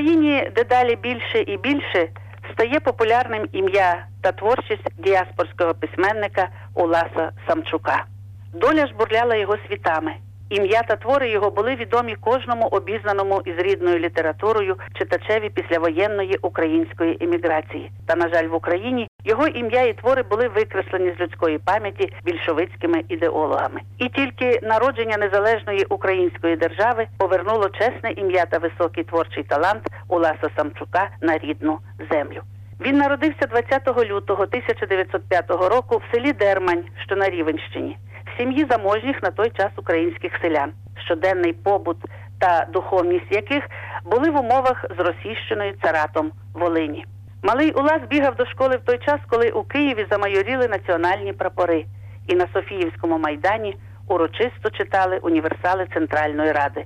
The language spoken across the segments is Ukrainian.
Україні дедалі більше і більше стає популярним ім'я та творчість діаспорського письменника Уласа Самчука. Доля ж бурляла його світами. Ім'я та твори його були відомі кожному обізнаному із рідною літературою читачеві післявоєнної української еміграції. Та, на жаль, в Україні його ім'я і твори були викреслені з людської пам'яті більшовицькими ідеологами. І тільки народження незалежної української держави повернуло чесне ім'я та високий творчий талант Уласа Самчука на рідну землю. Він народився 20 лютого 1905 року в селі Дермань, що на Рівенщині в сім'ї заможніх на той час українських селян, щоденний побут та духовність яких були в умовах з російщиною царатом Волині. Малий Улас бігав до школи в той час, коли у Києві замайоріли національні прапори, і на Софіївському майдані урочисто читали універсали Центральної Ради.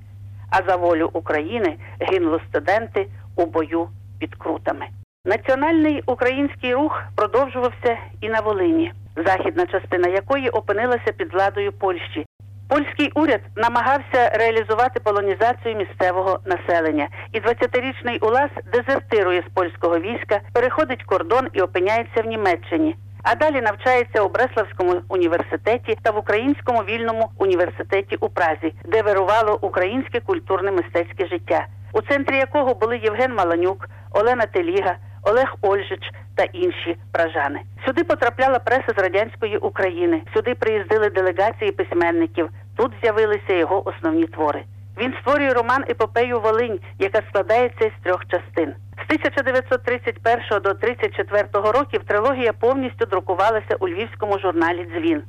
А за волю України гинули студенти у бою під крутами. Національний український рух продовжувався і на Волині західна частина якої опинилася під владою Польщі. Польський уряд намагався реалізувати полонізацію місцевого населення, і 20-річний Улас дезертирує з польського війська, переходить кордон і опиняється в Німеччині. А далі навчається у Бреславському університеті та в Українському вільному університеті у Празі, де вирувало українське культурне мистецьке життя, у центрі якого були Євген Маланюк, Олена Теліга, Олег Ольжич та інші пражани. Сюди потрапляла преса з радянської України. Сюди приїздили делегації письменників. Тут з'явилися його основні твори. Він створює роман Епопею Волинь, яка складається з трьох частин. З 1931 до 1934 років трилогія повністю друкувалася у львівському журналі Дзвін.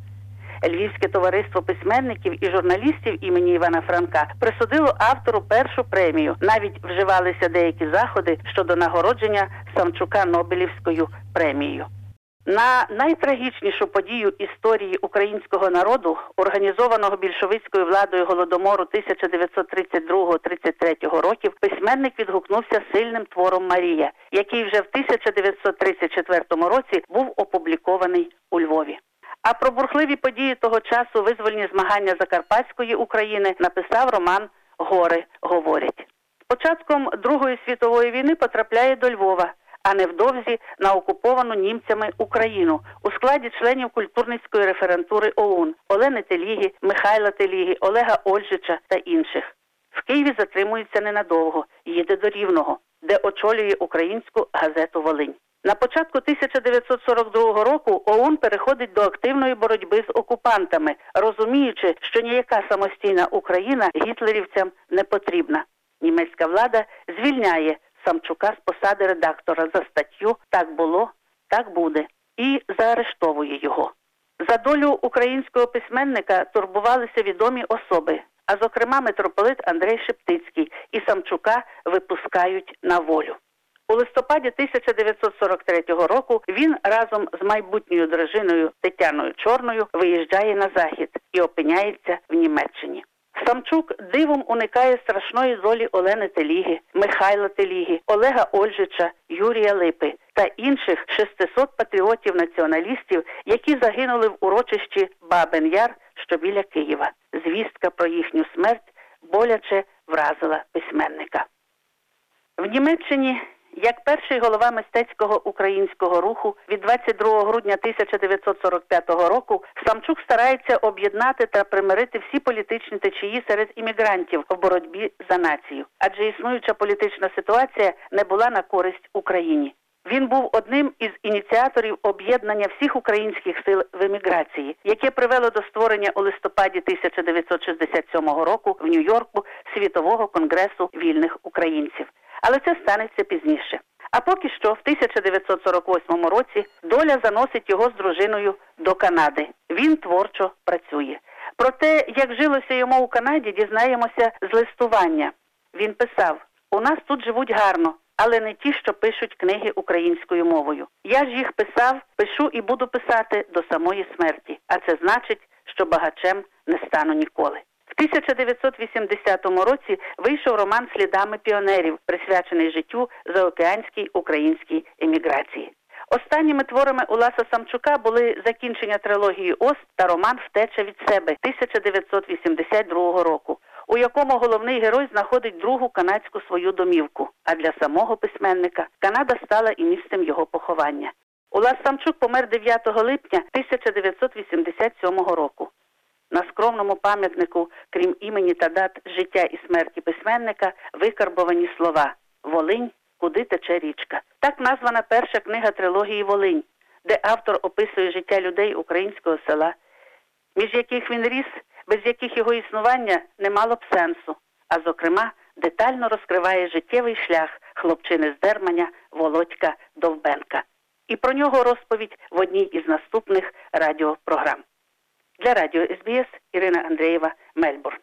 Львівське товариство письменників і журналістів імені Івана Франка присудило автору першу премію. Навіть вживалися деякі заходи щодо нагородження Самчука Нобелівською премією. На найтрагічнішу подію історії українського народу, організованого більшовицькою владою голодомору 1932-33 років, письменник відгукнувся сильним твором Марія, який вже в 1934 році був опублікований у Львові. А про бурхливі події того часу визвольні змагання Закарпатської України написав роман Гори говорять. Початком Другої світової війни потрапляє до Львова, а невдовзі на окуповану німцями Україну у складі членів культурницької референтури ОУН Олени Теліги, Михайла Теліги, Олега Ольжича та інших. В Києві затримується ненадовго, їде до Рівного, де очолює українську газету Волинь. На початку 1942 року ОУН переходить до активної боротьби з окупантами, розуміючи, що ніяка самостійна Україна гітлерівцям не потрібна. Німецька влада звільняє Самчука з посади редактора за статтю Так було, так буде і заарештовує його. За долю українського письменника турбувалися відомі особи, а зокрема митрополит Андрей Шептицький і Самчука випускають на волю. У листопаді 1943 року він разом з майбутньою дружиною Тетяною Чорною виїжджає на захід і опиняється в Німеччині. Самчук дивом уникає страшної долі Олени Теліги, Михайла Теліги, Олега Ольжича, Юрія Липи та інших 600 патріотів-націоналістів, які загинули в урочищі Бабен Яр, що біля Києва. Звістка про їхню смерть боляче вразила письменника. В Німеччині як перший голова мистецького українського руху від 22 грудня 1945 року Самчук старається об'єднати та примирити всі політичні течії серед іммігрантів в боротьбі за націю, адже існуюча політична ситуація не була на користь Україні. Він був одним із ініціаторів об'єднання всіх українських сил в еміграції, яке привело до створення у листопаді 1967 року в Нью-Йорку світового конгресу вільних українців але це станеться пізніше. А поки що, в 1948 році, доля заносить його з дружиною до Канади. Він творчо працює. Про те, як жилося йому у Канаді, дізнаємося з листування. Він писав: у нас тут живуть гарно, але не ті, що пишуть книги українською мовою. Я ж їх писав, пишу і буду писати до самої смерті. А це значить, що багачем не стану ніколи. 1980 році вийшов роман Слідами піонерів, присвячений життю заокеанській українській еміграції. Останніми творами Уласа Самчука були закінчення трилогії Ост та роман Втеча від себе 1982 року. у якому головний герой знаходить другу канадську свою домівку. А для самого письменника Канада стала і місцем його поховання. Улас Самчук помер 9 липня 1987 року. На скромному пам'ятнику, крім імені та дат життя і смерті письменника, викарбовані слова Волинь, куди тече річка. Так названа перша книга трилогії Волинь, де автор описує життя людей українського села, між яких він ріс, без яких його існування не мало б сенсу, а зокрема детально розкриває життєвий шлях хлопчини з Дерманя Володька Довбенка. І про нього розповідь в одній із наступних радіопрограм. Для радіо СБС Ірина Андрієва, Мельбурн.